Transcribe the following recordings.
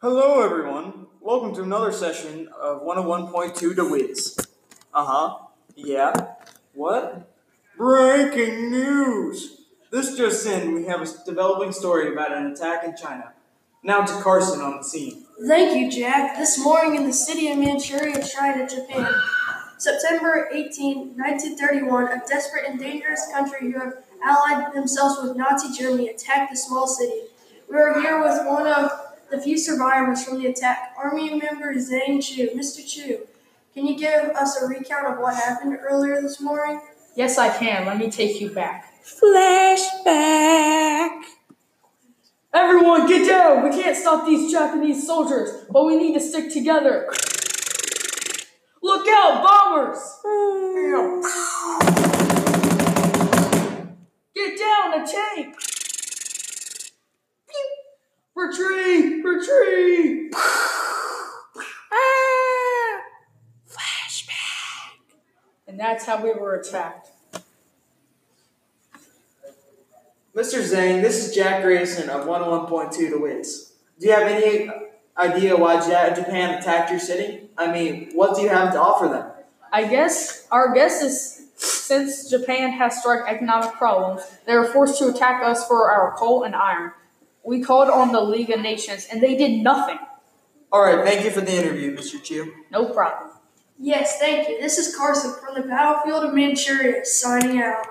everyone. Welcome to another session of 101.2 to Wiz. Uh huh. Yeah. What? Breaking news! This just in, we have a developing story about an attack in China. Now to Carson on the scene. Thank you, Jack. This morning in the city of Manchuria, China, Japan, September 18, 1931, a desperate and dangerous country who have allied themselves with Nazi Germany attacked the small city. We are here with one of the few survivors from the attack, Army member Zhang Chu. Mr. Chu, can you give us a recount of what happened earlier this morning? Yes, I can. Let me take you back. Flashback. Everyone, get down! We can't stop these Japanese soldiers, but we need to stick together. Look out, bombers! Hmm. Get down, a tank! Retreat! Retreat! Ah. Flashback. And that's how we were attacked. Mr. Zhang, this is Jack Grayson of 101.2 to Wiz. Do you have any idea why Japan attacked your city? I mean, what do you have to offer them? I guess our guess is since Japan has struck economic problems, they were forced to attack us for our coal and iron. We called on the League of Nations and they did nothing. Alright, thank you for the interview, Mr. Chu. No problem. Yes, thank you. This is Carson from the battlefield of Manchuria, signing out.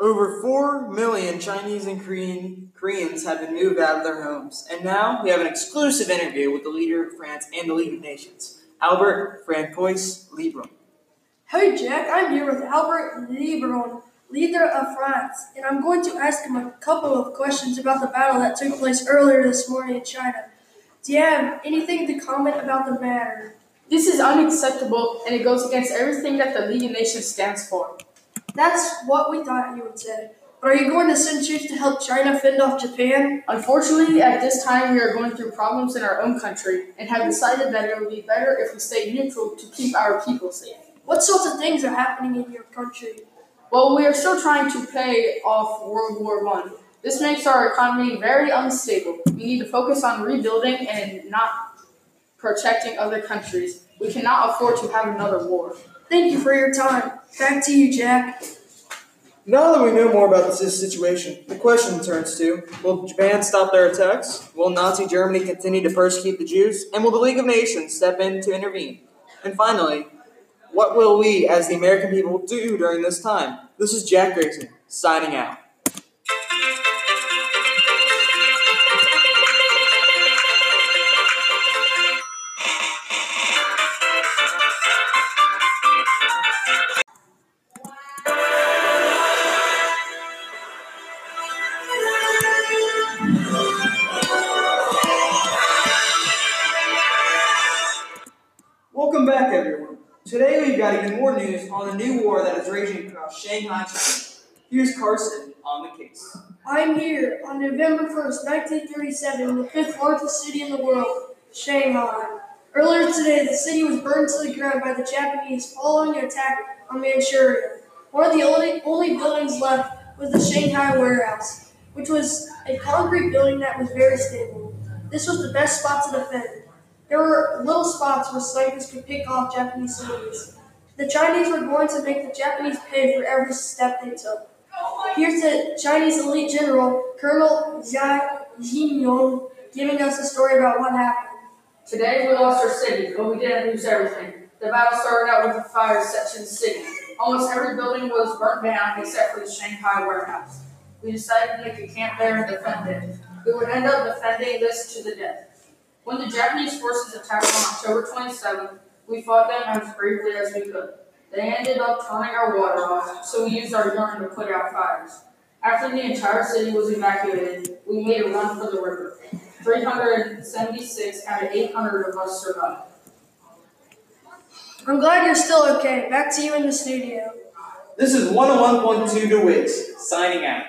Over 4 million Chinese and Korean, Koreans have been moved out of their homes. And now we have an exclusive interview with the leader of France and the League of Nations, Albert Francois Lebrun. Hey Jack, I'm here with Albert Lebrun, leader of France, and I'm going to ask him a couple of questions about the battle that took place earlier this morning in China. Do you have anything to comment about the matter? This is unacceptable and it goes against everything that the League of Nations stands for. That's what we thought you would say. But are you going to send troops to help China fend off Japan? Unfortunately, at this time, we are going through problems in our own country and have decided that it would be better if we stay neutral to keep our people safe. What sorts of things are happening in your country? Well, we are still trying to pay off World War One. This makes our economy very unstable. We need to focus on rebuilding and not protecting other countries. We cannot afford to have another war. Thank you for your time. Back to you, Jack. Now that we know more about this situation, the question turns to Will Japan stop their attacks? Will Nazi Germany continue to persecute the Jews? And will the League of Nations step in to intervene? And finally, what will we as the American people do during this time? This is Jack Grayson, signing out. Got even more news on the new war that is raging across Shanghai. Here's Carson on the case. I'm here on November 1st, 1937, in the fifth largest city in the world, Shanghai. Earlier today, the city was burned to the ground by the Japanese following an attack on Manchuria. One of the only, only buildings left was the Shanghai warehouse, which was a concrete building that was very stable. This was the best spot to defend. There were little spots where snipers could pick off Japanese soldiers. The Chinese were going to make the Japanese pay for every step they took. Here's the Chinese elite general, Colonel Xie Jinyuan, giving us a story about what happened. Today we lost our city, but we didn't lose everything. The battle started out with a fire the city. Almost every building was burnt down except for the Shanghai warehouse. We decided to make a camp there and defend it. We would end up defending this to the death. When the Japanese forces attacked on October 27th, we fought them as bravely as we could. They ended up turning our water off, so we used our urine to put out fires. After the entire city was evacuated, we made a run for the river. 376 out of 800 of us survived. I'm glad you're still okay. Back to you in the studio. This is 101.2 DeWitt, signing out.